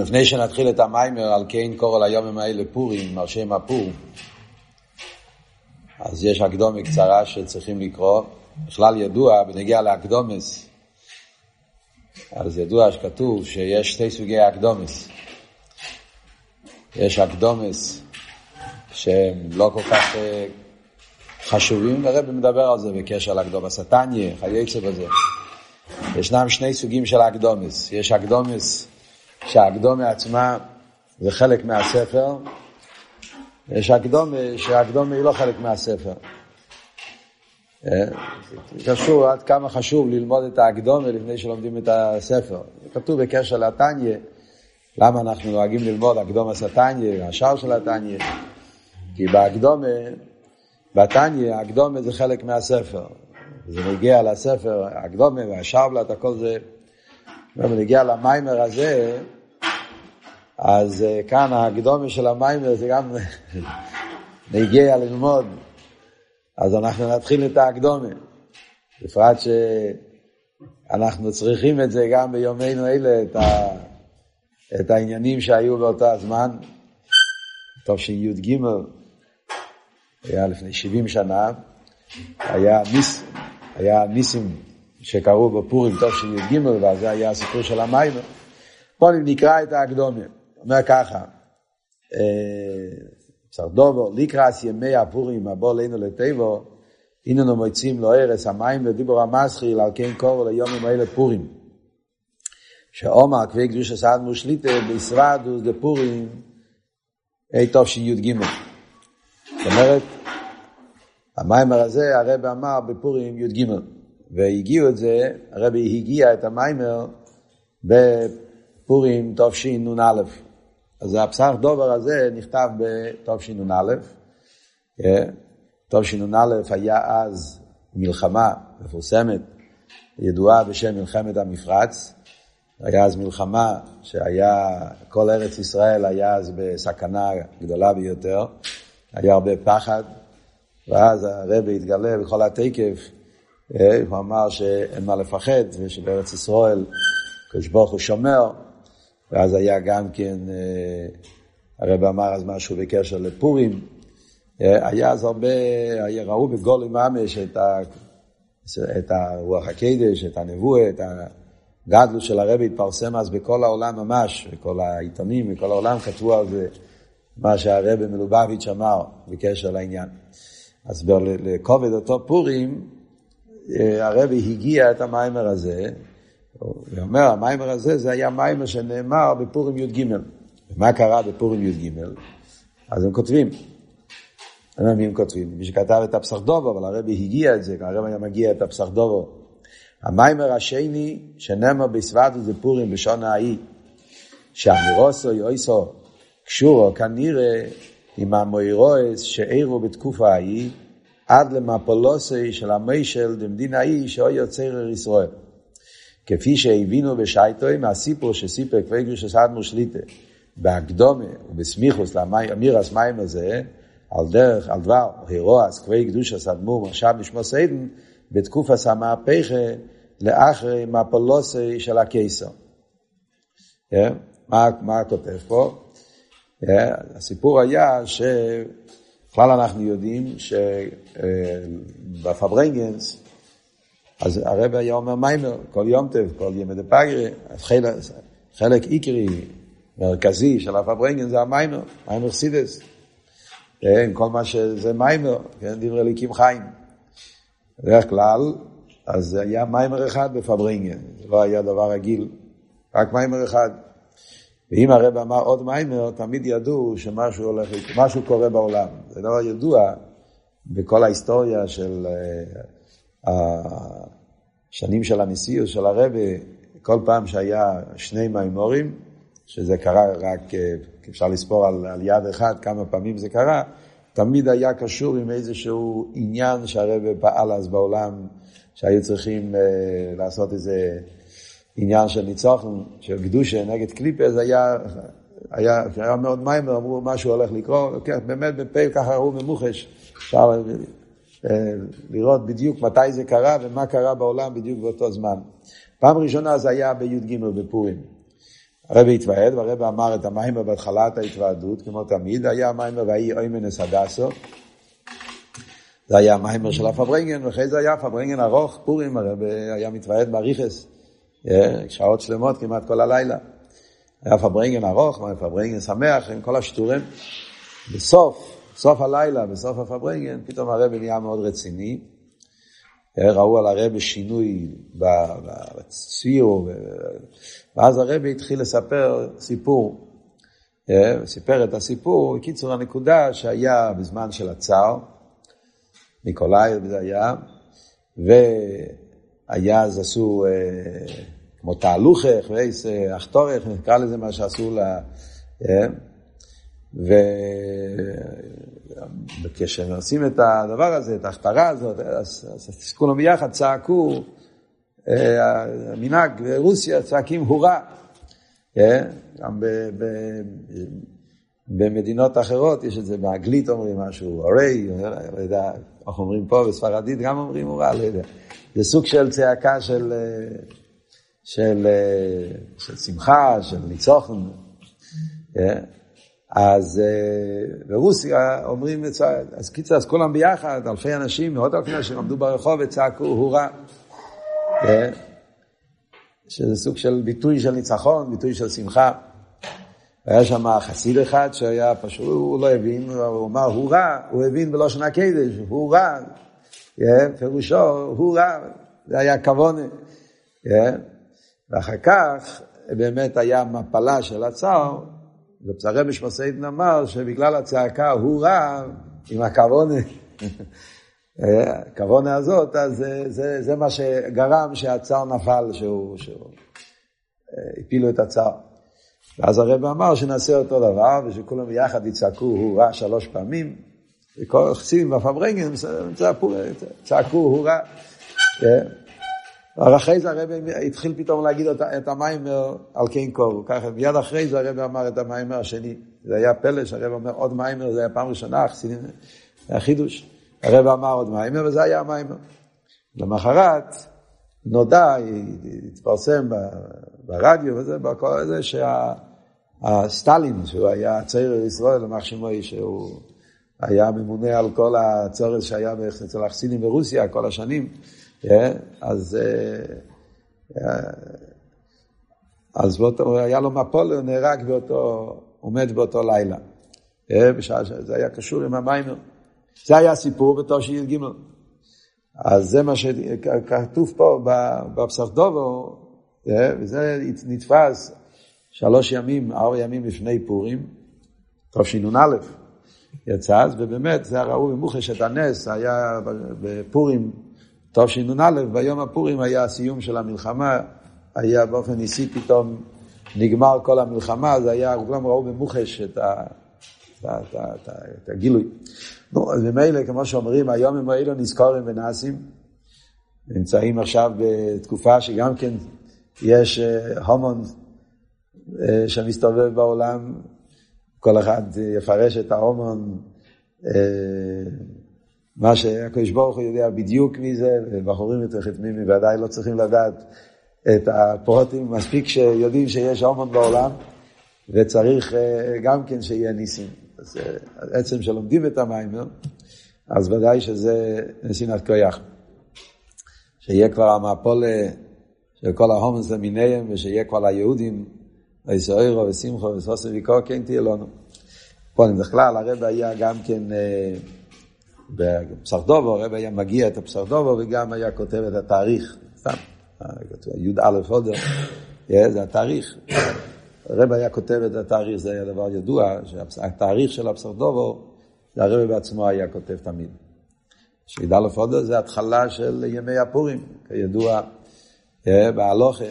לפני שנתחיל את המיימר על קיין קורל היומים האלה פורים, על שם הפור, אז יש הקדומה קצרה שצריכים לקרוא. בכלל ידוע, בנגיע לאקדומס, אז ידוע שכתוב שיש שתי סוגי אקדומס. יש אקדומס שהם לא כל כך אה, חשובים, והרב מדבר על זה בקשר לאקדומס התניא, חייצה בזה. ישנם שני סוגים של אקדומס. יש אקדומס שהאקדומה עצמה זה חלק מהספר, יש אקדומה שהאקדומה היא לא חלק מהספר. אה, קשור עד כמה חשוב ללמוד את האקדומה לפני שלומדים את הספר. כתוב בקשר לתניא, למה אנחנו נוהגים ללמוד אקדומה סתניא, השער של התניא. כי באקדומה, בתניא, האקדומה זה חלק מהספר. זה מגיע לספר, האקדומה והשרבלת, הכל זה... ומגיע למיימר הזה, אז אה, כאן הקדומה של המיימר זה גם נגיע ללמוד. אז אנחנו נתחיל את הקדומה. בפרט שאנחנו צריכים את זה גם ביומנו אלה, את, ה, את העניינים שהיו באותו הזמן. טוב שי"ג, היה לפני 70 שנה, היה, ניס, היה ניסים שקראו בפורים טוב שי"ג, ואז זה היה הסיפור של המיימר. בואו נקרא את הקדומה. אומר ככה, סרדובו, אה, לקראת ימי הפורים הבוא עלינו לטבו, הננו מוצאים לו ארץ המים ודיבור המסחיל על כן קורו ליומים האלה פורים. שעומר כבי קדוש הסעד מושליטה בישרדוס דפורים אי טוב שי"ג. זאת אומרת, המיימר הזה הרב אמר בפורים י"ג, והגיעו את זה, הרב הגיע את המיימר בפורים תשנ"א. אז הפסח דובר הזה נכתב בתשנ"א. כן? תשנ"א היה אז מלחמה מפורסמת, ידועה בשם מלחמת המפרץ. היה אז מלחמה שהיה, כל ארץ ישראל היה אז בסכנה גדולה ביותר, היה הרבה פחד, ואז הרבי התגלה בכל התקף, אה, הוא אמר שאין מה לפחד, ושבארץ ישראל הקדוש ברוך הוא שומר, ואז היה גם כן, אה, הרב אמר אז משהו בקשר לפורים, אה, היה אז הרבה, ראו בגולי ממש את, את הרוח הקדש, את הנבואה, את הגדלות של הרבי התפרסם אז בכל העולם ממש, בכל העיתונים, בכל העולם כתבו על זה מה שהרבי מלובביץ' אמר בקשר לעניין. אז לכובד אותו פורים, אה, הרבי הגיע את המיימר הזה, הוא אומר, המיימר הזה זה היה מיימר שנאמר בפורים י"ג. ומה קרה בפורים י"ג? אז הם כותבים. אני יודע מי הם כותבים, מי שכתב את הפסחדובו, אבל הרבי הגיע את זה, הרבי היה מגיע את הפסחדובו. המיימר השני שנאמר בסבדו זה פורים בשון ההיא, שאמירוסו יויסו קשורו כנראה עם המוירועס שאירו בתקופה ההיא, עד למפולוסי של המיישל דמדין ההיא שאוי יוצר ישראל. כפי שהבינו בשייטוי מהסיפור שסיפר כבי גרוש אדמו"ר שליטה בהקדומה ובסמיכוס לאמירס מים הזה, על דרך, על דבר, הירועס כבי קדוש אדמו"ר עכשיו נשמע סיידן, בתקופה המהפכה לאחרי מפולוסי של הקיסר. Yeah, מה, מה כותב פה? Yeah, הסיפור היה שבכלל אנחנו יודעים שבפברנגנס אז הרב היה אומר מיימר, כל יום טב, כל ימי דה פגרי, חלק, חלק עיקרי, מרכזי של הפברנגן זה המיימר, מיימר חסידוס. כן, כל מה שזה מיימר, כן, דברי אלוקים חיים. בדרך כלל, אז היה מיימר אחד בפברנגן, זה לא היה דבר רגיל, רק מיימר אחד. ואם הרב אמר עוד מיימר, תמיד ידעו שמשהו הולך, משהו קורה בעולם. זה דבר ידוע בכל ההיסטוריה של השנים של הנשיאות של הרבי, כל פעם שהיה שני מימורים, שזה קרה רק, אה, אפשר לספור על, על יד אחד כמה פעמים זה קרה, תמיד היה קשור עם איזשהו עניין שהרבי פעל אז בעולם, שהיו צריכים uh, לעשות איזה עניין של ניצוחן, של קדושה נגד קליפס, היה, היה, כשהיה מאוד מיימר, אמרו משהו הולך לקרות, כן, באמת בפה ככה ראו ממוחש, אפשר אה, לראות בדיוק מתי זה קרה ומה קרה בעולם בדיוק באותו זמן. פעם ראשונה זה היה בתשי"ג בפורים. הרבי התוועד, והרבי אמר את המיימר בהתחלת ההתוועדות, כמו תמיד, היה המיימר ויהי אומן את הדסה. זה היה המיימר של הפברנגן, ואחרי זה היה פברנגן ארוך, פורים, הרבי היה מתוועד באריכות, שעות שלמות, כמעט כל הלילה. היה פברנגן ארוך, פברנגן שמח, עם כל השטורים. בסוף, סוף הלילה, בסוף הפברנגן, פתאום הרבי נהיה מאוד רציני. אה, ראו על הרבי שינוי בציור, ואז הרבי התחיל לספר סיפור. אה, סיפר את הסיפור, בקיצור הנקודה שהיה בזמן של הצאר, ניקולאי זה היה, והיה אז עשו אה, כמו תהלוכך ואיס אחתורך, נקרא לזה מה שעשו לה, וכשהם עושים את הדבר הזה, את ההכתרה הזאת, אז, אז כולם ביחד צעקו, אה, המנהג ברוסיה צועקים הורא. אה, גם ב, ב, במדינות אחרות יש את זה, באנגלית אומרים משהו, הרי, לא יודע, אנחנו אומרים פה בספרדית גם אומרים הורא, לא יודע. זה סוג של צעקה של, אה, של, של שמחה, של ניצוחן. אז ברוסיה אומרים, אז קיצר, אז כולם ביחד, אלפי אנשים, מאות אלפי אנשים עמדו ברחוב וצעקו הורא. שזה סוג של ביטוי של ניצחון, ביטוי של שמחה. היה שם חסיד אחד שהיה פשוט, הוא לא הבין, הוא אמר הוא רע, הוא הבין בלושן הקדש, הוא רע, פירושו הוא רע, זה היה כוונה. ואחר כך באמת היה מפלה של הצער, ופסרי משמעסיידן אמר שבגלל הצעקה הוא רע, עם הכוונה. הכוונה הזאת, אז זה, זה, זה מה שגרם שהצער נפל, שהוא, שהוא הפילו את הצער. ואז הרב אמר שנעשה אותו דבר, ושכולם ביחד יצעקו הוא רע שלוש פעמים, וכל החסידים בפברנגן צעקו הוא רע. אבל אחרי זה הרב התחיל פתאום להגיד את המיימר על קיין קור, ככה מיד אחרי זה הרב אמר את המיימר השני. זה היה פלא שהרב אומר עוד מיימר, זה היה פעם ראשונה, החסידים, היה חידוש. הרב אמר עוד מיימר, וזה היה המיימר. למחרת נודע, התפרסם ברדיו וזה, בכל זה, שהסטלין, שהוא היה צעיר ישראל, למח שמוי, שהוא היה ממונה על כל הצורך שהיה אצל החסינים ברוסיה כל השנים, אה, אז, אה, אה, אז באותו, היה לו מפול, הוא נהרג באותו, עומד באותו לילה. בשעה שזה היה קשור עם המיימר. זה היה הסיפור בתשי"ג. אז זה מה שכתוב פה בפסחדובו, וזה נתפס שלוש ימים, ארבע ימים לפני פורים, תשנ"א יצא, ובאמת זה ראו במוחש את הנס, היה בפורים תשנ"א, ביום הפורים היה הסיום של המלחמה, היה באופן ניסי פתאום נגמר כל המלחמה, זה היה, כולם ראו במוחש את, ה, את, ה, את, ה, את, ה, את הגילוי. נו, אז ממילא, כמו שאומרים, היום הם האלו נזכורים ונעשים. נמצאים עכשיו בתקופה שגם כן יש אה, הומון אה, שמסתובב בעולם, כל אחד יפרש את ההומון, אה, מה שהקדוש ברוך הוא יודע בדיוק מי זה, ובחורים יותר חתמים ודאי לא צריכים לדעת את הפרוטים, מספיק שיודעים שיש הומון בעולם, וצריך גם כן שיהיה ניסים. אז עצם שלומדים את המיימר, אז ודאי שזה נסינת כויח. שיהיה כבר המפולה של כל ההומוס למיניהם, ושיהיה כבר ויסוירו ושמחו וסוסר ויקור, כן תהיה לנו. פה בדרך כלל הרב היה גם כן אה, בפסחדובו, הרב היה מגיע את הפסחדובו וגם היה כותב את התאריך, סתם, י"א חודר, זה התאריך. הרב היה כותב את התאריך, זה היה דבר ידוע, שהתאריך של הפסרדובו, זה הרב בעצמו היה כותב תמיד. שי"א חודש זה התחלה של ימי הפורים, כידוע אה, בהלוכה,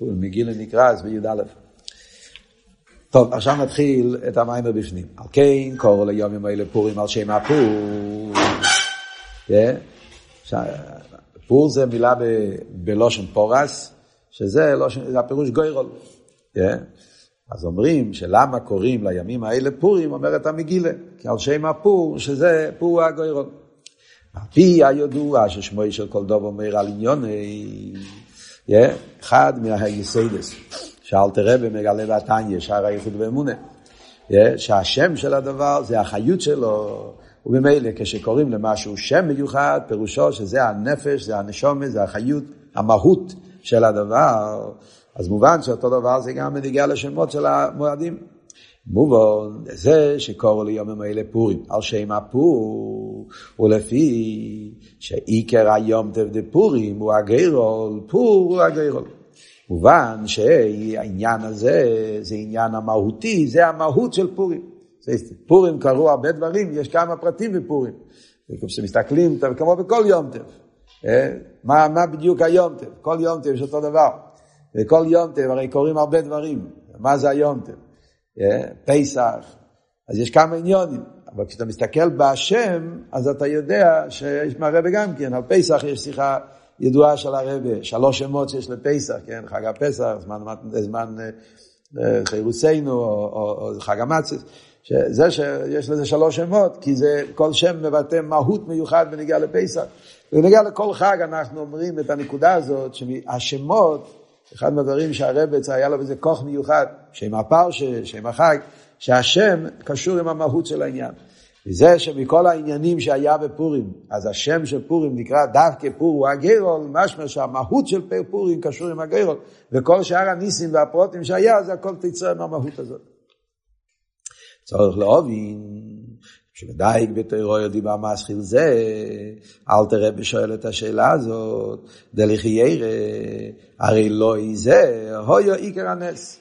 מגילה נקרא, אז בי"א. טוב, עכשיו נתחיל את המים בפנים. על כן קורא ליומים האלה פורים על שם הפור. פור זה מילה בלושן פורס, שזה הפירוש גוירול. אז אומרים שלמה קוראים לימים האלה פורים, אומרת המגילה, כי על שם הפור, שזה פור הגוירון. על פי הידוע ששמוי של כל דוב אומר על עניוני, אחד מהיסיידס שאלתר רבי מגלה בתניא, שער הייחוד ואמונה, שהשם של הדבר זה החיות שלו, וממילא כשקוראים למשהו שם מיוחד, פירושו שזה הנפש, זה הנשומת, זה החיות, המהות של הדבר, אז מובן שאותו דבר זה גם בניגיע לשמות של המועדים. מובן, זה שקוראו ליום האלה פורים, על שם הפור, ולפי שעיקר היום דפורים הוא הגרול, פור הוא הגרול. מובן שהעניין הזה זה עניין המהותי, זה המהות של פורים. פורים קרו הרבה דברים, יש כמה פרטים בפורים. כשמסתכלים, כמו בכל יום טף. אה? מה, מה בדיוק היום טף? כל יום טף יש אותו דבר. וכל יום טף הרי קורים הרבה דברים. מה זה היום טף? אה? פסח. אז יש כמה עניונים. אבל כשאתה מסתכל בהשם, אז אתה יודע שיש מהרבה גם כן, על פסח יש שיחה ידועה של הרבה, שלוש שמות שיש לפסח, כן, חג הפסח, זמן, זמן אה, אה, חירוסנו, או, או, או חג המצס, זה שיש לזה שלוש שמות, כי זה, כל שם מבטא מהות מיוחד בנגיעה לפסח. בנגיעה לכל חג אנחנו אומרים את הנקודה הזאת, שהשמות, אחד מהדברים שהרבץ היה לו בזה כוח מיוחד, שם הפרשה, שם החג, שהשם קשור עם המהות של העניין. וזה שמכל העניינים שהיה בפורים, אז השם של פורים נקרא דווקא פור הוא הגרול, משמע שהמהות של פורים קשור עם הגרול, וכל שאר הניסים והפרוטים שהיה, זה הכל תצא מהמהות הזאת. צריך להבין שבדייק בתוירו יודעים מה מסחיל זה, אל תראה ושואל את השאלה הזאת, דליכי ירא, הרי לא יהיה זה, הויו עיקר הנס.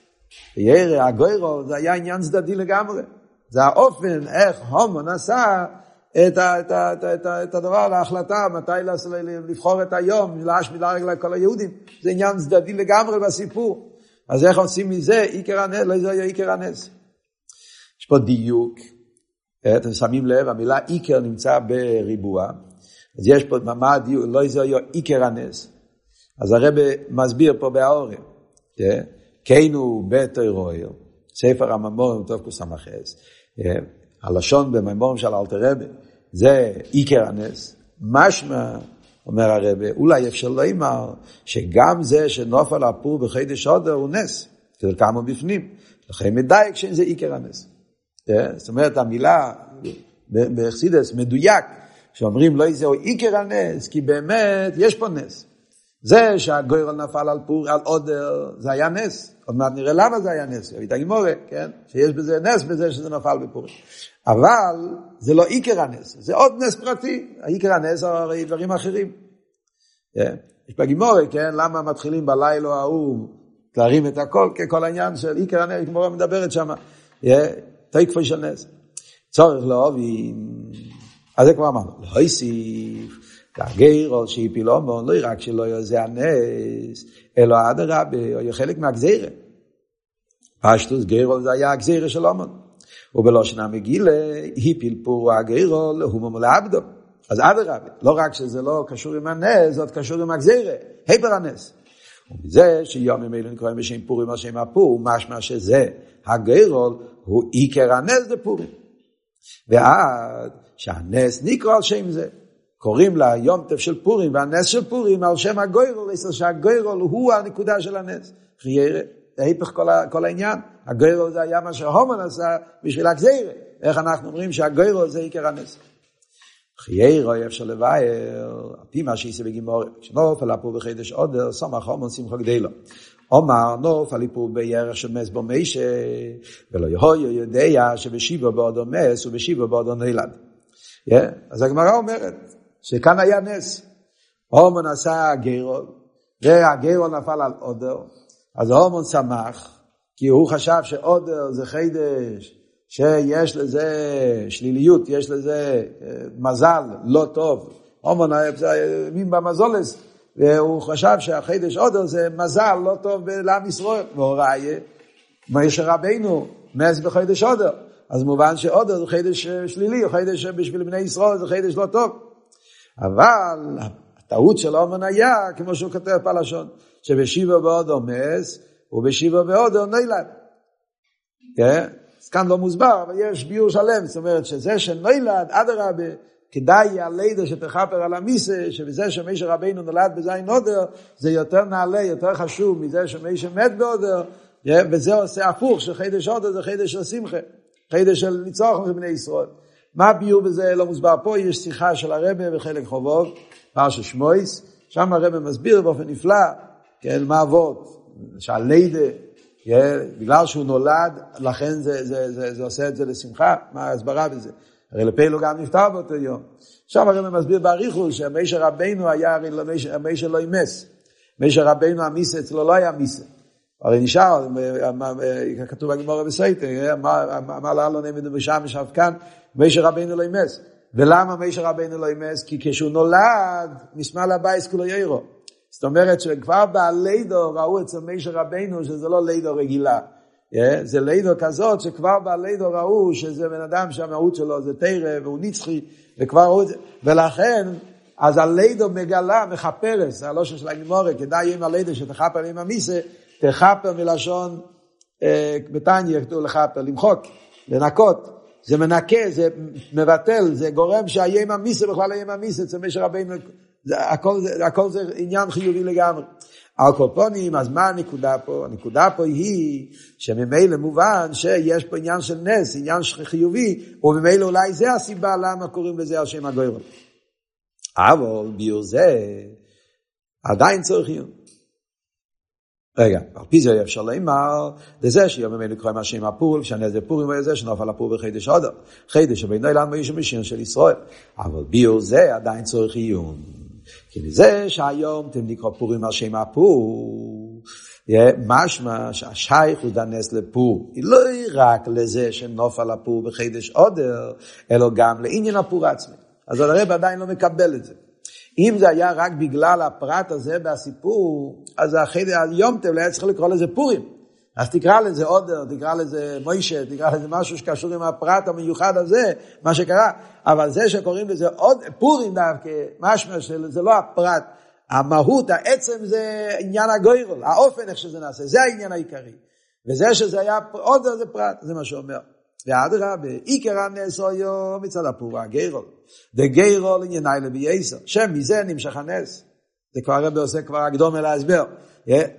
ירא, הגוירו, זה היה עניין צדדי לגמרי. זה האופן איך הומו עשה את, ה, את, ה, את, ה, את, ה, את הדבר, ההחלטה, מתי לבחור את היום, להשמיד הרגל לכל היהודים. זה עניין צדדי לגמרי בסיפור. אז איך עושים מזה עיקר הנס, לא זה יהיה עיקר הנס. יש פה דיוק, אתם שמים לב, המילה עיקר נמצא בריבוע, אז יש פה, מה הדיוק, לא זה יהיה עיקר הנס. אז הרב מסביר פה בהאורם, כן הוא בתוירויר, ספר הממורים, טוב קס"ס, הלשון במימורים של אלתר רבי, זה עיקר הנס, משמע, אומר הרבה, אולי אפשר לומר שגם זה שנופל הפור בחידש הודר הוא נס, כדי כמה בפנים, לכן מדייק שזה עיקר הנס. זאת אומרת, המילה באכסידס מדויק, שאומרים לא זהו עיקר הנס, כי באמת יש פה נס. זה שהגוירל נפל על פור, על עודר, זה היה נס. עוד מעט נראה למה זה היה נס, יביא את הגימורה, כן? שיש בזה נס בזה שזה נפל בפורים. אבל זה לא עיקר הנס, זה עוד נס פרטי. עיקר הנס הרי דברים אחרים. כן? יש בגימורה, כן? למה מתחילים בלילה ההוא להרים את הכל, ככל העניין של עיקר הנס, גימורה מדברת שם, תקפו של נס. צורך להובין, אז זה כבר אמרנו, לא הוסיף. הגיירו שהפיל אומון, לא רק שלא זה הנס, אלא אדרבה, או יהיה חלק מהגזירה. פשטוס גיירו זה היה הגזירה של אומון. ובלושן המגילה, הפיל פור הגיירו להומום ולעבדו. אז אדרבה, לא רק שזה לא קשור עם הנס, זאת קשור עם הגזירה, היפר הנס. ומזה שיומים אלו נקראים בשם פורים על שם הפור, משמע שזה הגיירול הוא עיקר הנס דפורים. ועד שהנס נקרא על שם זה. קוראים לה יום טף של פורים והנס של פורים על שם הגוירול, שהגוירול הוא הנקודה של הנס. חיירה, ההפך כל, כל העניין, הגוירול זה היה מה שהומן עשה בשביל הגזירה. איך אנחנו אומרים שהגוירול זה עיקר הנס. חיירו אפשר לבאר, על פי מה שיעשה בגימור, שנופל הפור בחידש עודר, סומך הומן שמחו גדלו. אומר נופל הפור בירך של מס בו מישה, ולא יהוי יודע שבשיבו בעודו מס ובשיבו בעודו נילד. אז הגמרא אומרת, שכאן היה נס. הומון עשה גרול, והגרול נפל על עודר, אז הומון שמח, כי הוא חשב שעודר זה חידש, שיש לזה שליליות, יש לזה אה, מזל לא טוב. הומון האמין במזולס, והוא חשב שהחידש עודר זה מזל לא טוב לעם ישראל. והוראיה, משה רבינו, נס בחידש עודר. אז מובן שעודר זה חידש שלילי, חידש בשביל בני ישראל זה חידש לא טוב. אבל הטעות של אומן היה, כמו שהוא כותב בלשון, שבשיבו בעוד עומס, ובשיבו בעוד נילד. כן? אז כאן לא מוסבר, אבל יש ביור שלם, זאת אומרת שזה שנילד, אדרבה, כדאי הלידה שתכפר על המיסה, שבזה שמשה רבינו נולד בזין עודר, זה יותר נעלה, יותר חשוב מזה שמשה מת בעודר, וזה עושה הפוך, שחידש הודו זה חידש של שמחה, חידש של ניצוח מבני ישראל. מה הביור בזה לא מוסבר פה, יש שיחה של הרבה בחלק חובוב, פרשת שמויס, שם הרבה מסביר באופן נפלא, כן, מה אבות, שהלידה, כן, בגלל שהוא נולד, לכן זה, זה, זה, זה עושה את זה לשמחה, מה ההסברה בזה? הרי לפלו גם נפטר באותו יום. שם הרב מסביר באריכוס שמשה רבנו היה, הרי לא משה לא אימס. משה רבנו המיסה אצלו לא היה מיסה. הרי נשאר, כתוב בגמרא בסוטה, אמר לה לא נעמד בשם ישב כאן, משה רבנו לא מת. ולמה משה רבנו לא מת? כי כשהוא נולד, נתמלא הבית כולו אורה. זאת אומרת שכבר בלידה ראו אצל משה רבנו שזה לא לידה רגילה. זה לידה כזאת שכבר בלידה ראו שזה בן אדם שהמהות שלו זה תורה והוא נצחי וכבר ראו את זה ולכן אז הלידה מגלה מכפרת הלשון של הגמרא כדאי עם הלידה שתכפר על המיתה תכפר מלשון אה, בתניא כתוב לכפר למחוק לנקות זה מנקה זה מבטל זה גורם שהיהיה עם המיסה בכלל יהיה עם המיסה אצל משה רבינו הכל, הכל זה עניין חיובי לגמרי על כל פונים, אז מה הנקודה פה? הנקודה פה היא שממילא מובן שיש פה עניין של נס, עניין חיובי, וממילא אולי זה הסיבה למה קוראים לזה על שם הגוירות. אבל ביור זה עדיין צריך עיון. רגע, על פי זה אפשר לומר, לזה שיום ממנו קוראים השם הפור, כשאני זה פורים וזה שנופל הפור בחידש עודו. חידש שבינו אילן ואיש ומשין של ישראל. אבל ביור זה עדיין צריך עיון. כי מזה שהיום אתם נקרא פורים על שם הפור, משמע שהשייך הוא דנס לפור, לא רק לזה שנופל הפור בחידש עודר, אלא גם לעניין הפור עצמי. אז הרב עדיין לא מקבל את זה. אם זה היה רק בגלל הפרט הזה בסיפור, אז היום אתם לא היה צריך לקרוא לזה פורים. אז תקרא לזה עודר, תקרא לזה מוישה, תקרא לזה משהו שקשור עם הפרט המיוחד הזה, מה שקרה. אבל זה שקוראים לזה עוד, פורים דווקא, משמע שזה לא הפרט, המהות, העצם זה עניין הגוירל, האופן איך שזה נעשה, זה העניין העיקרי. וזה שזה היה עודר זה פרט, זה מה שאומר. ואדרבה, עיקר הנס היום מצד הפור הגיירול. דגיירול ענייני לבייסר, שם מזה נמשך הנס. זה כבר הרב עושה כבר הקדום אל ההסבר.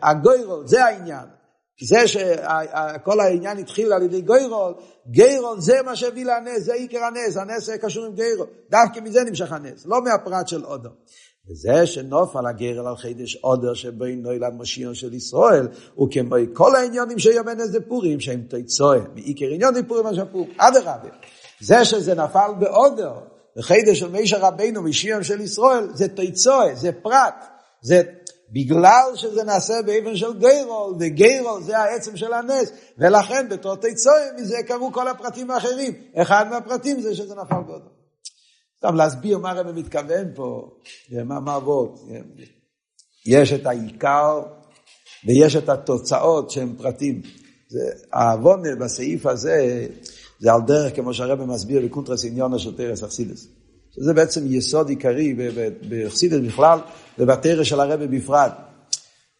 הגוירול, זה העניין. זה שכל העניין התחיל על ידי גוירול, גיירול זה מה שהביא לנס, זה עיקר הנס, הנס קשור עם גיירול, דווקא מזה נמשך הנס, לא מהפרט של וזה שנופל הגרל על חידש עודר שבין נוילד משיעון של ישראל, וכמו כל העניונים שיומן איזה פורים, שהם תיצואה, מעיקר עניונים פורים מה שפור, אדרבה. זה שזה נפל בעודר, בחידש של מישר רבינו, משיעון של ישראל, זה תיצואה, זה פרט, זה בגלל שזה נעשה באבן של גיירול, וגיירול זה העצם של הנס, ולכן בתור תיצואה מזה קרו כל הפרטים האחרים. אחד מהפרטים זה שזה נפל באותו. סתם להסביר מה הרב מתכוון פה, מה מעבוד. יש את העיקר ויש את התוצאות שהם פרטים. הכוונה בסעיף הזה, זה על דרך כמו שהרב מסביר בקונטרס עניינה של תורת החסידות. שזה בעצם יסוד עיקרי בחסידות בכלל ובתורה של הרבי בפרט.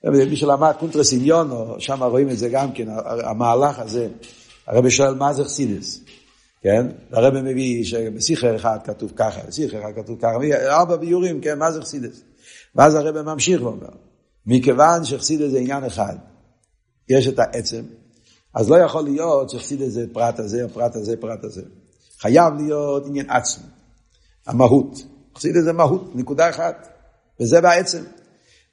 מי שלמד קונטרס עניינה, שם רואים את זה גם כן, המהלך הזה. הרבי שואל מה זה חסידות, כן? הרבי מביא שבשיחר אחד כתוב ככה, בשיחר אחד כתוב ככה, ארבע ביורים, כן, מה זה חסידס? ואז הרבי ממשיך ואומר, מכיוון שחסידס זה עניין אחד, יש את העצם, אז לא יכול להיות שחסידס זה פרט הזה, פרט הזה, פרט הזה. חייב להיות עניין עצמי. המהות. חסידס זה מהות, נקודה אחת, וזה בעצם.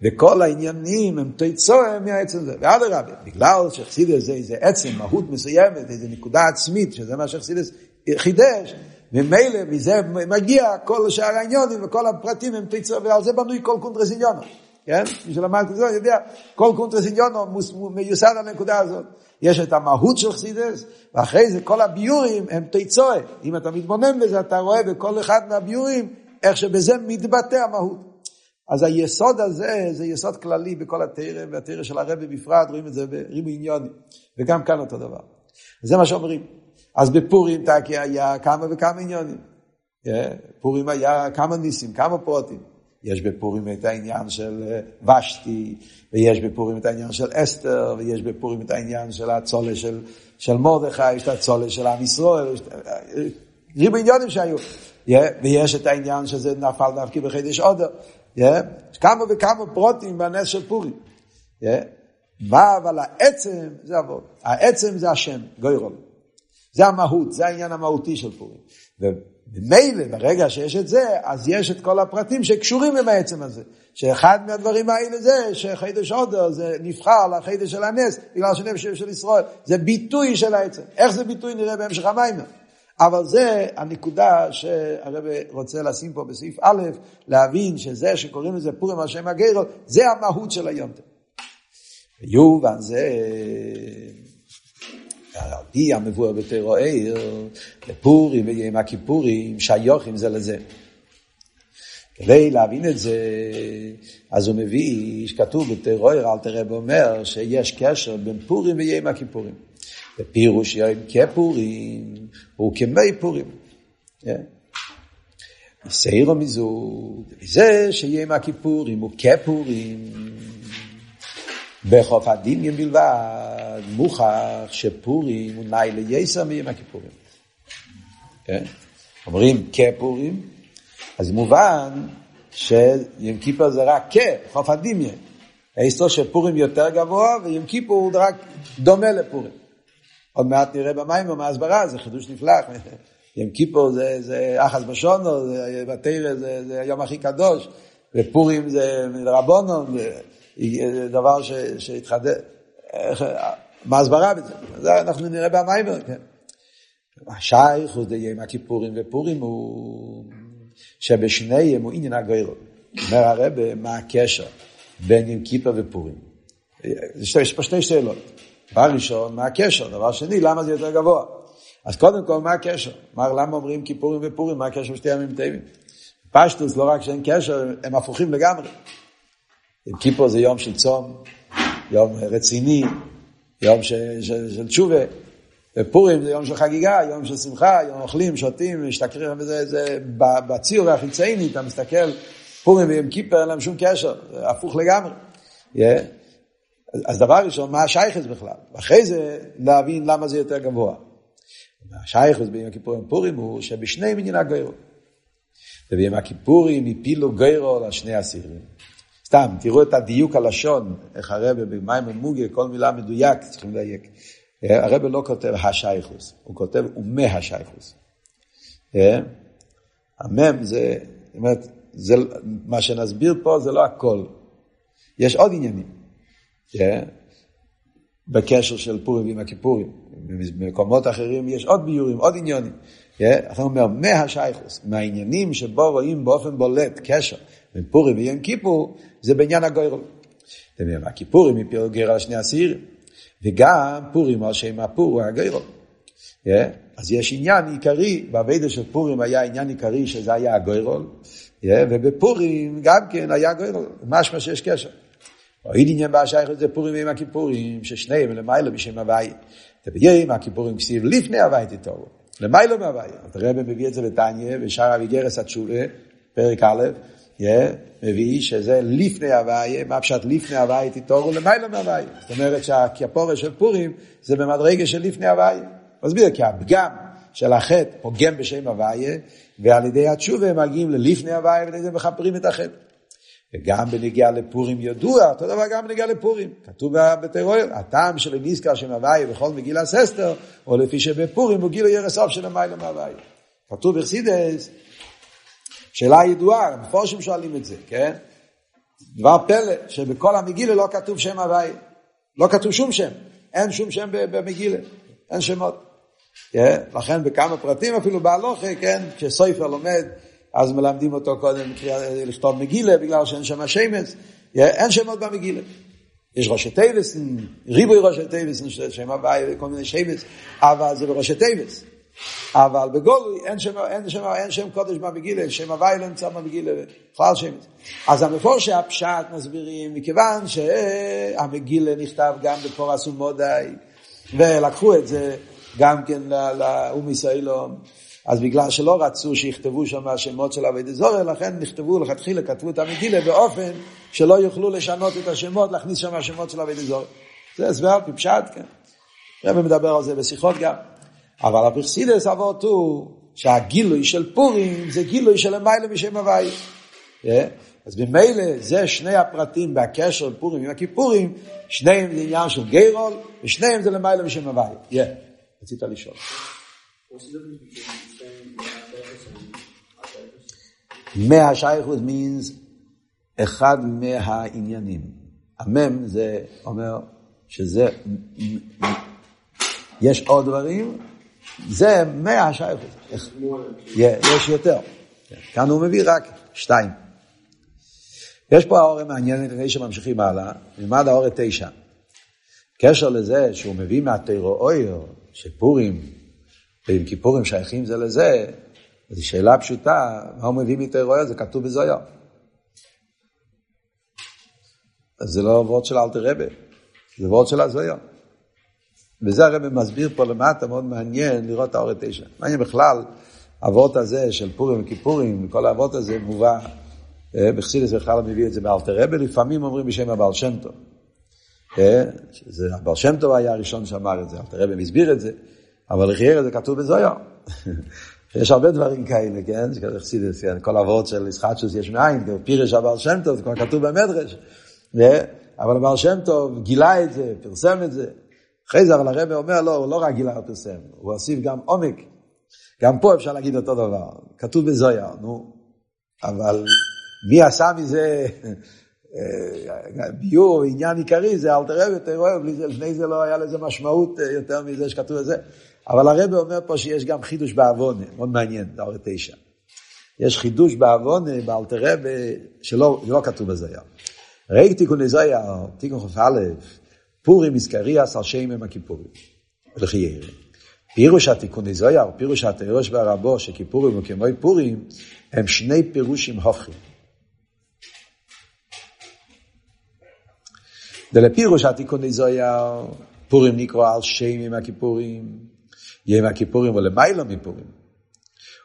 וכל העניינים הם תיצור מהעצם הזה. ואדרבה, בגלל שחסידס זה איזה עצם, מהות מסוימת, איזה נקודה עצמית, שזה מה שחסידס חודש, ממילא מזה מגיע כל שאר העניינים וכל הפרטים הם תוצאה, ועל זה בנוי כל קונטרס עניינה. כן? מי שלמד את זה יודע, כל קונטרס עניינה מיוסד על הנקודה הזאת. יש את המהות של חסידות, ואחרי זה כל הביאורים הם תוצאה. אם אתה מתבונן בזה, אתה רואה בכל אחד מהביאורים, איך שבזה מתבטא המהות. אז היסוד הזה, זה יסוד כללי בכל התורה, והתורה של הרבי בפרט, רואים את זה בריבוי עניינים. וגם כאן אותו דבר. זה מה שאומרים. אז בפורים טקי היה כמה וכמה עניונים. פורים היה כמה ניסים, כמה פרוטים. יש בפורים את העניין של אה, ושתי, ויש בפורים את העניין של אסתר, ויש בפורים את העניין של הצולה של, של מרדכי, יש את הצולה של עם ישראל, ריבו עניונים שהיו. ויש את העניין שזה נפל דווקא בחידש עודר. Yeah, כמה וכמה פרוטים בנס של פורים. מה אבל העצם זה אבות. העצם זה השם, גוירול. זה המהות, זה העניין המהותי של פורים. וממילא, ברגע שיש את זה, אז יש את כל הפרטים שקשורים עם העצם הזה. שאחד מהדברים האלה זה שחידש עודר זה נבחר לחידש של הנס, בגלל שנפש של ישראל. זה ביטוי של העצם. איך זה ביטוי נראה בהמשך המים. אבל זה הנקודה שהרב רוצה לשים פה בסעיף א', להבין שזה שקוראים לזה פורים השם הגרו, זה המהות של היונטר. יובן זה, פי המבואר בתורו עיר, לפורים ויום הכיפורים, שיוכים זה לזה. כדי להבין את זה, אז הוא מביא, שכתוב בתרוער, אל תראה ואומר, שיש קשר בין פורים ויום הכיפורים. ופירוש יום כפורים הוא כמי פורים. סיירו מזוג, זה שיום הכיפורים הוא כפורים. בחוף הדמיון בלבד, מוכח שפורים הוא נאי לייסר מיום הכיפורים. אומרים כפורים, אז מובן שיום כיפור זה רק כ, חוף הדמיון. האיסטור שפורים יותר גבוה, ויום כיפור הוא רק דומה לפורים. עוד מעט נראה במים ובהסברה, זה חידוש נפלא. יום כיפור זה, זה אחס בשונו, זה בתרא זה, זה היום הכי קדוש, ופורים זה רבונו, זה דבר שהתחדש. מה הסברה בזה? זה אנחנו נראה במים, כן. השייך הוא די הכיפורים ופורים הוא שבשניהם הוא עניין הגוירו. אומר הרב, מה הקשר בין יום כיפר ופורים? יש פה שתי שאלות. דבר ראשון, מה הקשר? דבר שני, למה זה יותר גבוה? אז קודם כל, מה הקשר? מה, למה אומרים כיפורים ופורים? מה הקשר בשתי ימים טבעים? פשטוס, לא רק שאין קשר, הם הפוכים לגמרי. יום כיפור זה יום של צום, יום רציני, יום של, של, של תשובה. ופורים זה יום של חגיגה, יום של שמחה, יום אוכלים, שותים, משתכרים, וזה זה, בציור החיצייני, אתה מסתכל, פורים ויום כיפר אין להם שום קשר, הפוך לגמרי. Yeah. אז דבר ראשון, מה השייכס בכלל? ואחרי זה להבין למה זה יותר גבוה. השייכס ביום הכיפורים פורים הוא שבשני מדינה גוירו. וביום הכיפורים הפילו גוירו לשני אסירים. סתם, תראו את הדיוק הלשון, איך הרב במים ומוגה, כל מילה מדויק, צריכים לדייק. הרב לא כותב השייכוס, הוא כותב ומה השייכוס. המם זה, זאת אומרת, מה שנסביר פה זה לא הכל. יש עוד עניינים. בקשר של פורים עם הכיפורים. במקומות אחרים יש עוד ביורים, עוד עניונים. אתה אומר, מהשייכוס, מהעניינים שבו רואים באופן בולט קשר בין פורים ויום כיפור, זה בעניין הגוירול. הכיפורים מפירו גר על שני הסירים, וגם פורים על שם הפור הוא הגוירול. אז יש עניין עיקרי, בעבודה של פורים היה עניין עיקרי שזה היה הגוירול, ובפורים גם כן היה גוירול, משמע שיש קשר. עוד עניין בהשייך זה פורים ועם הכיפורים, ששניהם למעלה בשם הוואי. וביום הכיפורים כסיב לפני הוואי תתורו, למעלה מהוואי. אז הרב מביא את זה בתניא, ושאר אביגרס התשובה, פרק א', מביא שזה לפני הוואי, מה פשט לפני הוואי תתורו למעלה מהוואי. זאת אומרת שהכפורש של פורים זה במדרגה של לפני הוואי. מסביר, כי הפגם של החטא פוגם בשם הוואי, ועל ידי התשובה הם מגיעים ללפני הוואי, ועל ידי מכפרים את החטא. וגם בנגיעה לפורים ידוע, אותו דבר גם בנגיעה לפורים. כתוב בטרור, הטעם שלא נזכר שם הוי' בכל מגילת אסתר, הוא לפי שבפורים הוא גילוי אור אין סוף שלמעלה מהוי'. כתוב בחסידות, שאלה ידועה, מפורשים שואלים את זה, כן? דבר פלא, שבכל המגילה לא כתוב שם הוי'. לא כתוב שום שם. אין שום שם במגילה. אין שמות. כן? לכן בכמה פרטים אפילו בהלכה, כן? כשסופר לומד אז מלמדים אותו קודם לכתוב מגילה, בגלל שאין שם שמות, אין שמות במגילה. יש ראשי תיבות, ריבוי ראשי תיבות, שם הוי', כל מיני שמות, אבל זה בראשי תיבות. אבל בגלוי אין שם, אין שם, אין שם קודש במגילה, שם הוי' לא נמצא במגילה, בכלל שמות. אז המפורשי הפשט מסבירים, מכיוון שהמגילה נכתב גם בפרס ומדי, ולקחו את זה גם כן לאום ישראלום. אז בגלל שלא רצו שיכתבו שם השמות של אבי דזורי, לכן נכתבו, לכתחילה כתבו את המגילה באופן שלא יוכלו לשנות את השמות, להכניס שם השמות של אבי דזורי. זה הסבר פשט, כן. רבי מדבר על זה בשיחות גם. אבל הפרסידס אבות הוא שהגילוי של פורים זה גילוי של המיילה משם הוואי. אז ממילא זה שני הפרטים בהקשר פורים עם הכיפורים, שניהם זה עניין של גיירול, ושניהם זה למעלה משם הוואי. רצית לשאול. מהשייכות means אחד מהעניינים. המם זה אומר שזה, יש עוד דברים, זה מהשייכות. יש יותר. כאן הוא מביא רק שתיים. יש פה האורם מעניין לפני שממשיכים הלאה, נלמד האורם תשע. קשר לזה שהוא מביא מהטרו אויר, שפורים ועם כיפורים שייכים זה לזה, זו שאלה פשוטה, מה הוא מביא אויר? זה כתוב בזויר. אז זה לא וורד של אלתר רבה, זה וורד של הזויר. וזה הרב מסביר פה למטה, מאוד מעניין לראות את האורם תשע. מעניין בכלל, הוורד הזה של פורים וכיפורים, כל הוורד הזה מובא אה, בחסידס בכלל מביא את זה באלתר רבי, לפעמים אומרים בשם הבעל שם טוב. אה, הבעל שם טוב היה הראשון שאמר את זה, אלתר רבי מסביר את זה, אבל לחייר זה כתוב בזויר. יש הרבה דברים כאלה, כן? חסידס, כן? כל העבוד של ישחטשוס יש מאין, פירש הבעל שם טוב, זה כבר כתוב במדרש. אבל הבעל שם טוב גילה את זה, פרסם את זה. אחרי זה, אבל הרב אומר, לא, הוא לא רק גילה ופרסם, הוא הוסיף גם עומק. גם פה אפשר להגיד אותו דבר, כתוב בזויר, נו, אבל מי עשה מזה אה, ביור, עניין עיקרי, זה אלתר רבי, אתה רואה, לפני זה לא היה לזה משמעות אה, יותר מזה שכתוב לזה. אבל הרבי אומר פה שיש גם חידוש בעוונה, מאוד מעניין, אורי תשע. יש חידוש בעוונה, באלתר רבי, שלא לא כתוב בזייר. ראי תיקון זייר, תיקון כ"א, פורים מזכריאס על שם עם הכיפורים. לכי ירא. פירוש התיקון זויר, פירוש התירוש והרבו, שכיפורים וכמוי פורים, הם שני פירושים הופכים. דלפירוש התיקון זויה, פורים נקרא על שם עם הכיפורים, יום הכיפורים ולמיילא מפורים.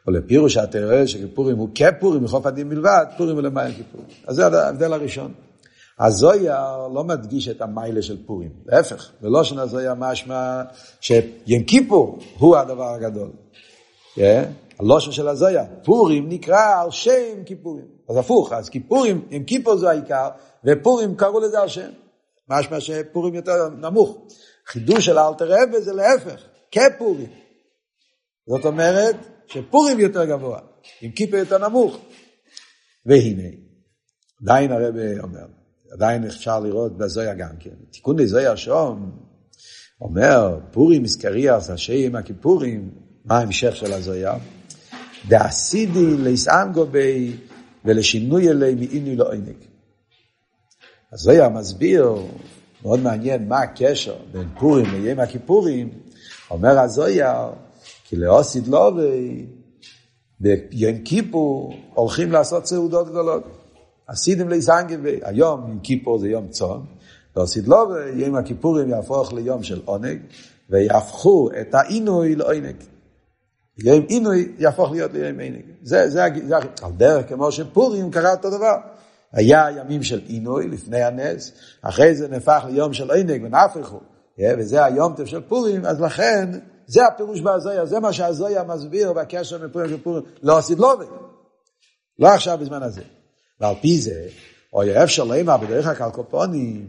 ולפירוש התראה שכיפורים הוא כפורים מחוף הדין בלבד, פורים ולמיילא כיפורים. אז זה ההבדל הראשון. הזויה לא מדגיש את המיילה של פורים, להפך, בלושן הזויה משמע שיום כיפור הוא הדבר הגדול. Yeah, הלושן של הזויה, פורים נקרא על שם כיפורים. אז הפוך, אז כיפורים, יום כיפור זה העיקר, ופורים קראו לזה על שם. משמע שפורים יותר נמוך. חידוש של אלתר רבי זה להפך, כפורים. זאת אומרת שפורים יותר גבוה, עם כיפה יותר נמוך. והנה, עדיין הרבי אומר, עדיין אפשר לראות בזויה גם כן. תיקון לזויה שום אומר, פורים מסקריאס, השם הכיפורים, מה ההמשך של הזויה? דאסידי ליסאנגו בי ולשינוי אלי מאינוי לעונג. אז זה היה מסביר, מאוד מעניין מה הקשר בין פורים ליום הכיפורים, אומר הזויה, כי לאוסיד לובי, ביום כיפור הולכים לעשות סעודות גדולות. עשיתם ליסנגבי, היום יום כיפור זה יום צום, לאוסיד לובי, יום הכיפורים יהפוך ליום של עונג, ויהפכו את העינוי לעונג. יום עינוי יהפוך להיות ליום עונג. זה, זה, זה, על דרך כמו שפורים קרה אותו דבר. היה ימים של עינוי לפני הנס, אחרי זה נהפך ליום של עינג ונהפכו, וזה היום טוב של פורים, אז לכן, זה הפירוש בהזויה, זה מה שהזויה מסביר בקשר מפורים של פורים, לא עשית לובי, לא עכשיו בזמן הזה. ועל פי זה, או אפשר לאמר בדרך הקלקופונים,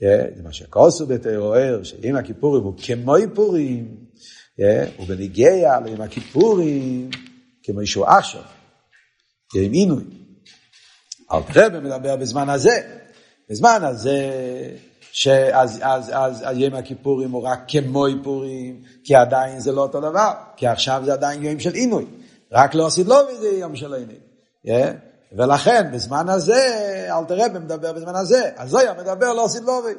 זה מה שכוסו בתאוהר, שאם הכיפורים הוא כמו פורים, ובניגיע ליום הכיפורים, כמו אישו עכשיו, עם עינוי. אלתרבה מדבר בזמן הזה. בזמן הזה, שאז אז, אז, אז יום הכיפורים הוא רק כמו פורים, כי עדיין זה לא אותו דבר, כי עכשיו זה עדיין יום של עינוי. רק לא עשית לו מזה יום של עינוי. Yeah? ולכן בזמן הזה, אלתר רבי מדבר בזמן הזה, אז זויה מדבר לא עשית לובי.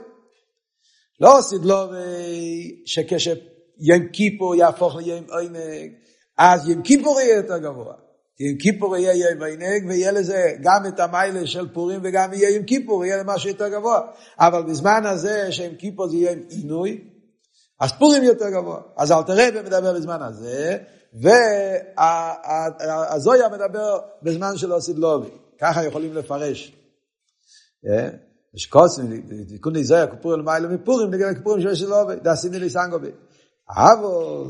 לא עשית לובי שכשיום כיפור יהפוך ליום עינג, אז יום כיפור יהיה יותר גבוה. יום כיפור יהיה יום עינג, ויהיה לזה גם את המיילה של פורים, וגם יהיה יום כיפור, יהיה משהו יותר גבוה. אבל בזמן הזה שיום כיפור זה יהיה עם עינוי, אז פורים יותר גבוה. אז אל תראה ומדבר בזמן הזה, והזויה מדבר בזמן של אוסידלובי. ככה יכולים לפרש. אה? יש קוסם, תיקון לי זויה, אל מיילה מפורים, נגד הכפורים של אוסידלובי, דעשיני לי סנגובי. אבל,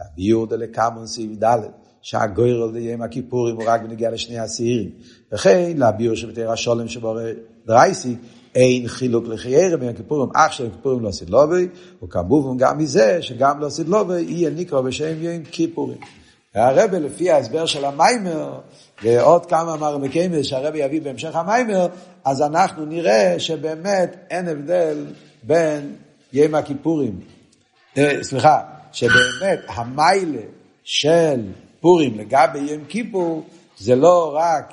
הביור דלקמון סעיף ד' שהגוירל ליום הכיפורים הוא רק בנגיע לשני השעירים. וכן, להביאו שבתרא שולם שבורא דרייסי, אין חילוק לחיירה בין הכיפורים, אח של הכיפורים לא סדלובי, וכמובן גם מזה שגם לא סדלובי יהיה נקרא בשם יום כיפורים. והרבה לפי ההסבר של המיימר, ועוד כמה מרמקים שהרבה יביא בהמשך המיימר, אז אנחנו נראה שבאמת אין הבדל בין יום הכיפורים. אה, סליחה, שבאמת המיילה של פורים לגבי יום כיפור זה לא רק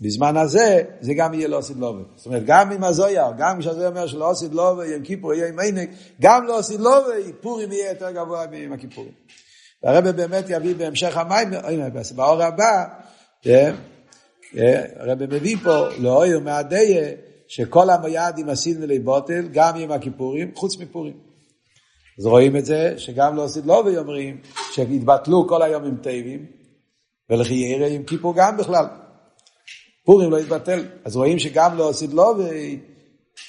בזמן הזה, זה גם יהיה לא עשית לובה. זאת אומרת, גם עם הזויה, גם כשהזויה אומר שלא עשית לובה, יום כיפור יהיה עם עינק, גם לא עשית לובה, פורים יהיה יותר גבוה מיום הכיפורים. והרבא באמת יביא בהמשך המים, באור הבא, אה, אה, הרבא מביא פה לאויר מהדיה, שכל המייד עם הסין ולבוטל, גם עם הכיפורים, חוץ מפורים. אז רואים את זה, שגם לא עשית לא ואומרים, שהתבטלו כל היומים טייבים, ולכי ירא עם כיפור גם בכלל. פורים לא יתבטל. אז רואים שגם לא עשית לא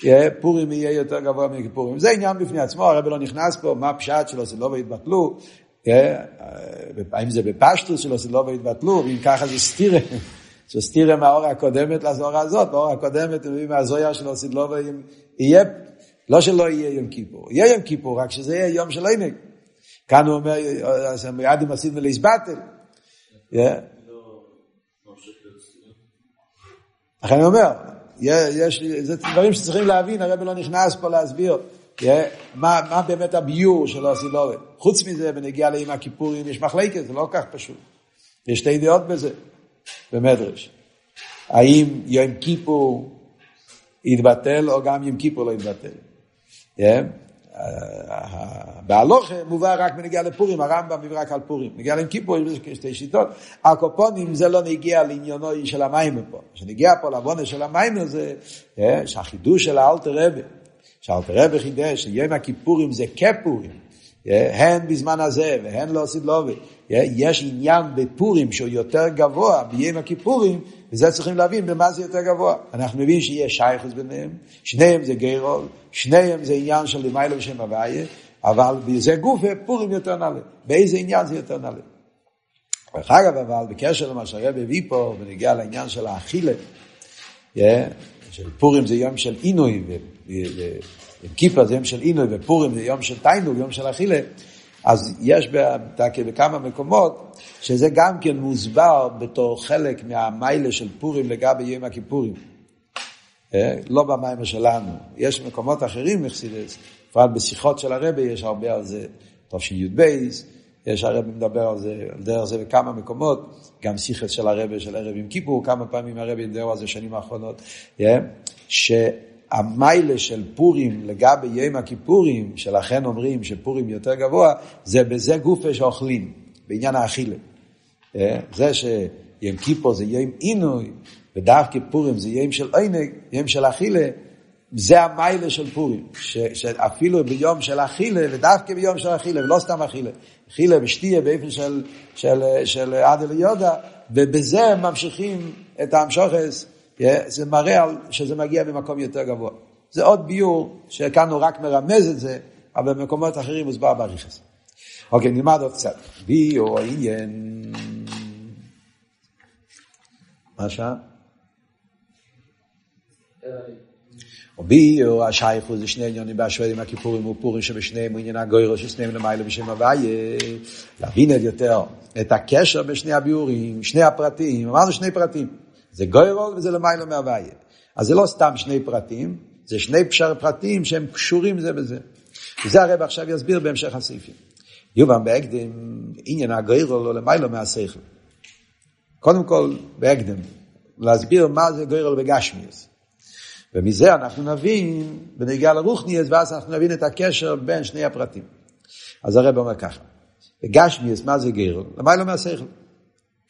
ופורים יהיה יותר גבוה מכיפורים. זה עניין בפני עצמו, הרב לא נכנס פה, מה פשט שלא עשית לא ויתבטלו. האם זה בפשטוס שלא עשית לא ויתבטלו, ואם ככה זה סטירה. זה סטירה מהאור הקודמת לזוהר הזאת, באור הקודמת הוא מביא מהזויה שלא עשית לא ויהיה, לא שלא יהיה יום כיפור, יהיה יום כיפור, רק שזה יהיה יום של עינג. כאן הוא אומר, מיד אם עשית ולהסבטל. לכן אני אומר, יש, זה דברים שצריכים להבין, הרב לא נכנס פה להסביר מה, באמת הביור של הסילורי. חוץ מזה, בנגיעה לימי הכיפורים יש מחלקת, זה לא כל כך פשוט. יש שתי דעות בזה, במדרש. האם יום כיפור יתבטל או גם יום כיפור לא יתבטל. בהלוכה מובא רק בנגיע לפורים, הרמב"ם מביא רק על פורים. נגיע ליום כיפור יש שתי שיטות. הקופונים זה לא נגיע לעניינו של המים פה. כשנגיע פה לעוונה של המים זה שהחידוש של האלתר רבי, שאלתר רבי חידש שיום הכיפורים זה כפורים. הן בזמן הזה והן לא עושים לובי. יש עניין בפורים שהוא יותר גבוה ביום הכיפורים, וזה צריכים להבין במה זה יותר גבוה. אנחנו מבינים שיש שייכוס ביניהם, שניהם זה גיירול, שניהם זה עניין של למיילו ושם הוויה, אבל בזה גוף פורים יותר נעלה. באיזה עניין זה יותר נעלה? דרך אגב, אבל בקשר למה שהרב הביא פה, ונגיע לעניין של האכילה, של פורים זה יום של עינוי, וכיפה זה יום של עינוי, ופורים זה יום של תיינוג, יום של אכילה, אז יש בכמה מקומות שזה גם כן מוסבר בתור חלק מהמיילה של פורים לגבי יום הכיפורים. אה? לא במיימה שלנו. יש מקומות אחרים מחסידס, בפרט בשיחות של הרבי יש הרבה על זה, טוב שי"ב, יש הרבי מדבר על זה, על דרך זה בכמה מקומות, גם שיחת של הרבי של ערב עם כיפור, כמה פעמים הרבי דיבר על זה שנים האחרונות, אה? המיילה של פורים לגבי יום הכיפורים, שלכן אומרים שפורים יותר גבוה, זה בזה גופה שאוכלים, בעניין האכילה. אה? זה שיום כיפור זה יום עינוי, ודווקא פורים זה יום של עינג, יום של אכילה, זה המיילה של פורים, ש, שאפילו ביום של אכילה, ודווקא ביום של אכילה, ולא סתם אכילה, אכילה ושתייה באופן של, של, של עד אליודה, ובזה ממשיכים את האמשוכס זה מראה על שזה מגיע ממקום יותר גבוה. זה עוד ביור שכאן הוא רק מרמז את זה, אבל במקומות אחרים מוסבר בריכס. אוקיי, נלמד עוד קצת. ביור עניין... מה השעה? ביור השייכו זה שני עניונים בהשוואה עם הכיפורים ופורים שבשניהם הוא עניין הגוירו ששניהם למעלה בשם הוויה. להבין את יותר את הקשר בשני הביורים, שני הפרטים, אמרנו שני פרטים. זה גוירול וזה למיילו מהוויה. אז זה לא סתם שני פרטים, זה שני פשר פרטים שהם קשורים זה בזה. וזה הרב עכשיו יסביר בהמשך הסעיפים. יובן בהקדם עניין הגוירול או למיילו מהשכל. קודם כל, בהקדם, להסביר מה זה גוירול בגשמיאס. ומזה אנחנו נבין, בנגיעה לרוחניאס, ואז אנחנו נבין את הקשר בין שני הפרטים. אז הרב אומר ככה, בגשמיאס, מה זה גוירול? למיילו מהשכל.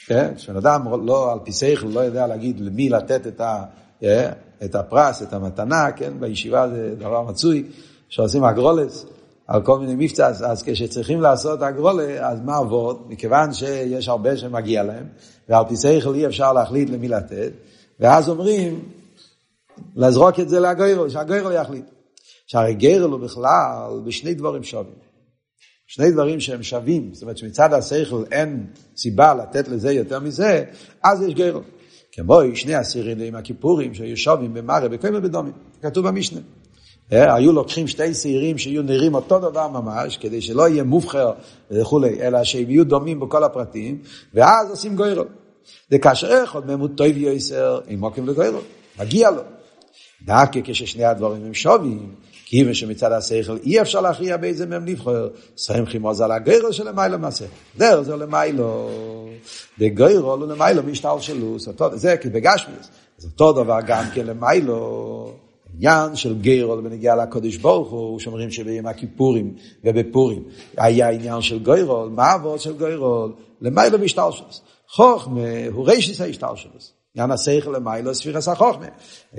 כן? שבן אדם לא, על פי שכל לא יודע להגיד למי לתת את, ה, אה, את הפרס, את המתנה, כן? בישיבה זה דבר מצוי, שעושים אגרולס על כל מיני מבצע, אז, אז כשצריכים לעשות אגרולה, אז מה עבוד? מכיוון שיש הרבה שמגיע להם, ועל פי שכל אי אפשר להחליט למי לתת, ואז אומרים, לזרוק את זה לגוירו, שהגוירו יחליט. שהרי גרל הוא בכלל בשני דברים שווים. שני דברים שהם שווים, זאת אומרת שמצד השכל אין סיבה לתת לזה יותר מזה, אז יש גרו. כמו שני הסירים הכיפורים שהיו שווים במראה בקוימר בדומים, כתוב במשנה. אה, היו לוקחים שתי שעירים שיהיו נראים אותו דבר ממש, כדי שלא יהיה מובחר וכולי, אלא שהם יהיו דומים בכל הפרטים, ואז עושים גוירו. וכאשר אחד מהם הוא טוב יויסר, עם מוקים לגוירו, מגיע לו. דווקא כששני הדברים הם שווים, כיוון שמצד השכל אי אפשר להכריע באיזה מהם לבחור, סמכי מוז על הגוירו של למיילו מעשה. דרך זה למיילו, וגוירו הוא למיילו משטר שלו, זה כבגשמיס. זה אותו דבר גם כן למיילו. עניין של גיירול בנגיע לקודש ברוך הוא, שאומרים שביום הכיפורים ובפורים היה עניין של גיירול, מה עבוד של גיירול? למיילו משתלשלוס. חוכמה הוא רישיס ההשתלשלוס. עניין השכל למיילו ספירס החוכמה.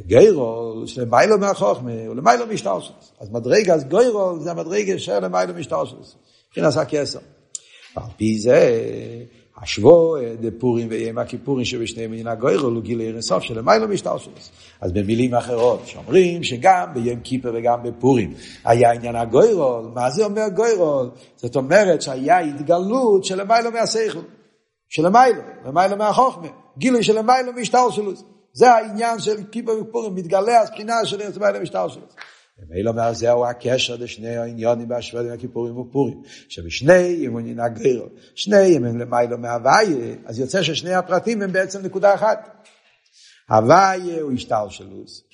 גיירול שלמיילו מהחוכמה הוא למיילו משתלשלוס. אז מדרגה, אז גיירול זה המדרגה של למיילו משתלשלוס. מבחינת הכסר. ועל פי זה השבוע דפורים ויום הכיפורים שבשניהם מן הגוירו הוא גילי רסוף של למיילו משתלשלוס. אז במילים אחרות שאומרים שגם ביום כיפר וגם בפורים היה עניין הגוירול, מה זה אומר גוירול? זאת אומרת שהיה התגלות של למיילו מהשכל, של למיילו, למיילו מהחוכמה, גילוי של למיילו משתלשלוס. זה העניין של כיפר ופורים, מתגלה הספינה של למיילו משתלשלוס. ומילא אומר זהו הקשר לשני העניונים בהשוואה עם הכיפורים ופורים, שבשני הם עניין הגר, שני הם למיילו מהוויה, אז יוצא ששני הפרטים הם בעצם נקודה אחת. הוויה הוא השתלשלוס.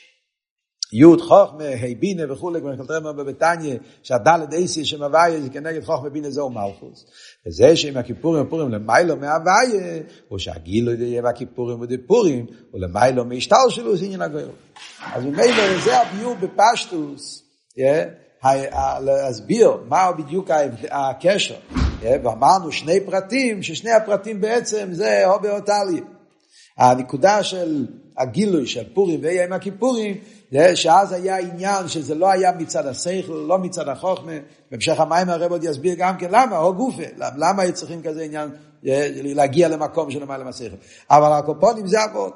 י' חוכמה, ה' בינה וכולי, כמו שאתה אומר בבתניא, שהדלת אייסי שם הוויה זה כנגד חוכמה בינה זהו מלכוס. וזה שעם הכיפורים ופורים למיילו מהוויה, או שהגילו יהיה בכיפורים ודפורים, או למיילו מהשתלשלוס עניין הגויר. אז ממילא זה הביור בפשטוס, להסביר מה בדיוק הקשר. ואמרנו שני פרטים, ששני הפרטים בעצם זה הובי אותלי. הנקודה של הגילוי של פורים ויום הכיפורים, שאז היה עניין שזה לא היה מצד השכל, לא מצד החוכמה, בהמשך המים הרב עוד יסביר גם כן למה, או גופה, למה היו צריכים כזה עניין להגיע למקום של למעלה מהשכל. אבל הקופונים זה עבוד.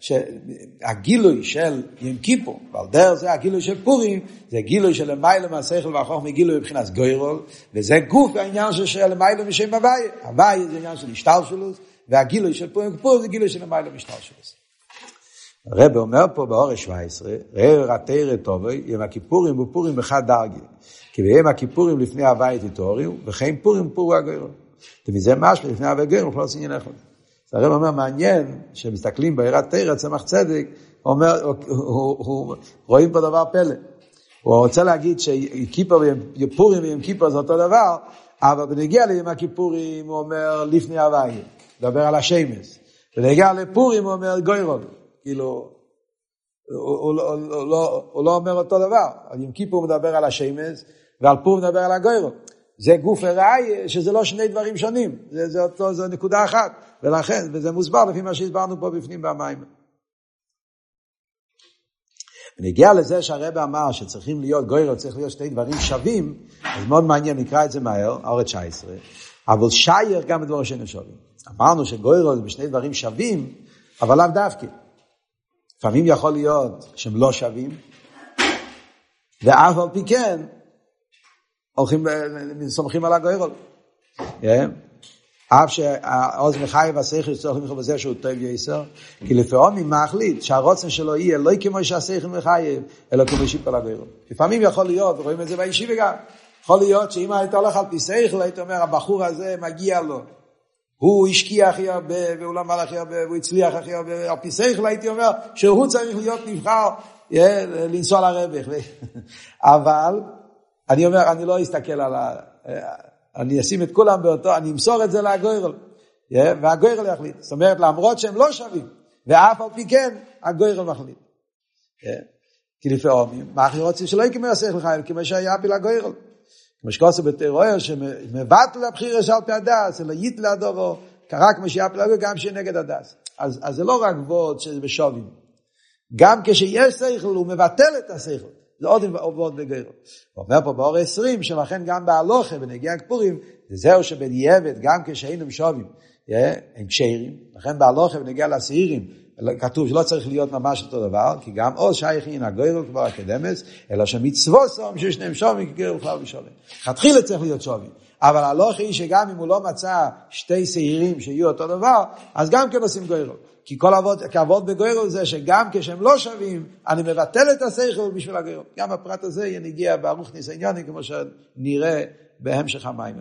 שהגילוי של ים כיפור, ועל דרך זה הגילוי של פורים, זה גילוי של למעלה מהשכל והחוכמה גילוי מבחינת גוירול, וזה גוף העניין של למעלה משם הוויה. הוויה זה עניין של השתלשלות, והגילוי של פורים כפור זה גילוי של למעלה משתלשלות. הרב אומר פה באורש 17, ראה רתרא טובי, יום הכיפורים ופורים אחד דרגי. כי ביום הכיפורים לפני הווי תתעוררו, וכן פורים פורו הגוירו. ומזה משהו לפני הווי גוירו, לא עושים עניין אחד. הרב אומר, מעניין, שמסתכלים בעירת תרא, צמח צדק, אומר, הוא, הוא, רואים פה דבר פלא. הוא רוצה להגיד שכיפור ופורים ויום כיפור זה אותו דבר, אבל בנגיע ליום הכיפורים הוא אומר לפני הווי, מדבר על השמש. בנגיע לפורים הוא אומר גוירון. כאילו, הוא, הוא, הוא, הוא, לא, הוא לא אומר אותו דבר. על יום כיפור מדבר על השמש, ועל פור מדבר על הגוירו. זה גוף הראי, שזה לא שני דברים שונים, זה, זה אותו, זה נקודה אחת, ולכן, וזה מוסבר לפי מה שהסברנו פה בפנים במים. ונגיע לזה שהרבא אמר שצריכים להיות גוירו, צריך להיות שתי דברים שווים, אז מאוד מעניין, נקרא את זה מהר, אורת 19, אבל שייר גם בדברים שאינם שווים. אמרנו שגוירו זה בשני דברים שווים, אבל לאו דווקא. לפעמים יכול להיות שהם לא שווים, ואף על פי כן, הולכים, סומכים על הגוירול. אף שהעוז מחייב השכל שצריך למחוב בזה שהוא טוב יסר, כי לפעמים מחליט שהרוצן שלו יהיה לא כמו שהשכל מחייב, אלא כמו שיפר לגוירול. לפעמים יכול להיות, ורואים את זה בישיבה גם, יכול להיות שאם היית הולך על פי שכל, היית אומר, הבחור הזה מגיע לו. הוא השקיע הכי הרבה, והוא למד הכי הרבה, והוא הצליח הכי הרבה, על פי שכל הייתי אומר שהוא צריך להיות נבחר לנסוע לרווח. אבל אני אומר, אני לא אסתכל על ה... אני אשים את כולם באותו, אני אמסור את זה לגוירל, והגוירל יחליט. זאת אומרת, למרות שהם לא שווים, ואף על פי כן, הגוירל מחליט. כי לפעמים, מה אחרי רוצים שלא יקמר השכל חייל, כמו שהיה פיל שכוסו בתיאוריה שמבטל הבחירה של פי הדס, אלא ייתלה הדובו, קרה כמו שהיה פלגו גם שנגד הדס. אז, אז זה לא רק וורד שזה בשובים. גם כשיש שכל הוא מבטל את השכל. זה עוד עבוד בגרו. הוא אומר פה באור 20, שלכן גם בהלוכה, בנגיע הכפורים, זהו שבדיעבד, גם כשהיינו שובים, הם קשרים, לכן בהלוכה בנגיע לשעירים, כתוב שלא צריך להיות ממש אותו דבר, כי גם עוז שייכין הגוירו כבר הקדמס, אלא שמצוו סום ששניהם שומים כגר וכלל ושולם. תחילה צריך להיות שומים. אבל הלוך היא שגם אם הוא לא מצא שתי שעירים שיהיו אותו דבר, אז גם כן עושים גוירו. כי כל עבוד, כעבוד בגוירו זה שגם כשהם לא שווים, אני מבטל את השכל בשביל הגוירו. גם הפרט הזה נגיע בערוך ניסיוני, כמו שנראה בהמשך המים.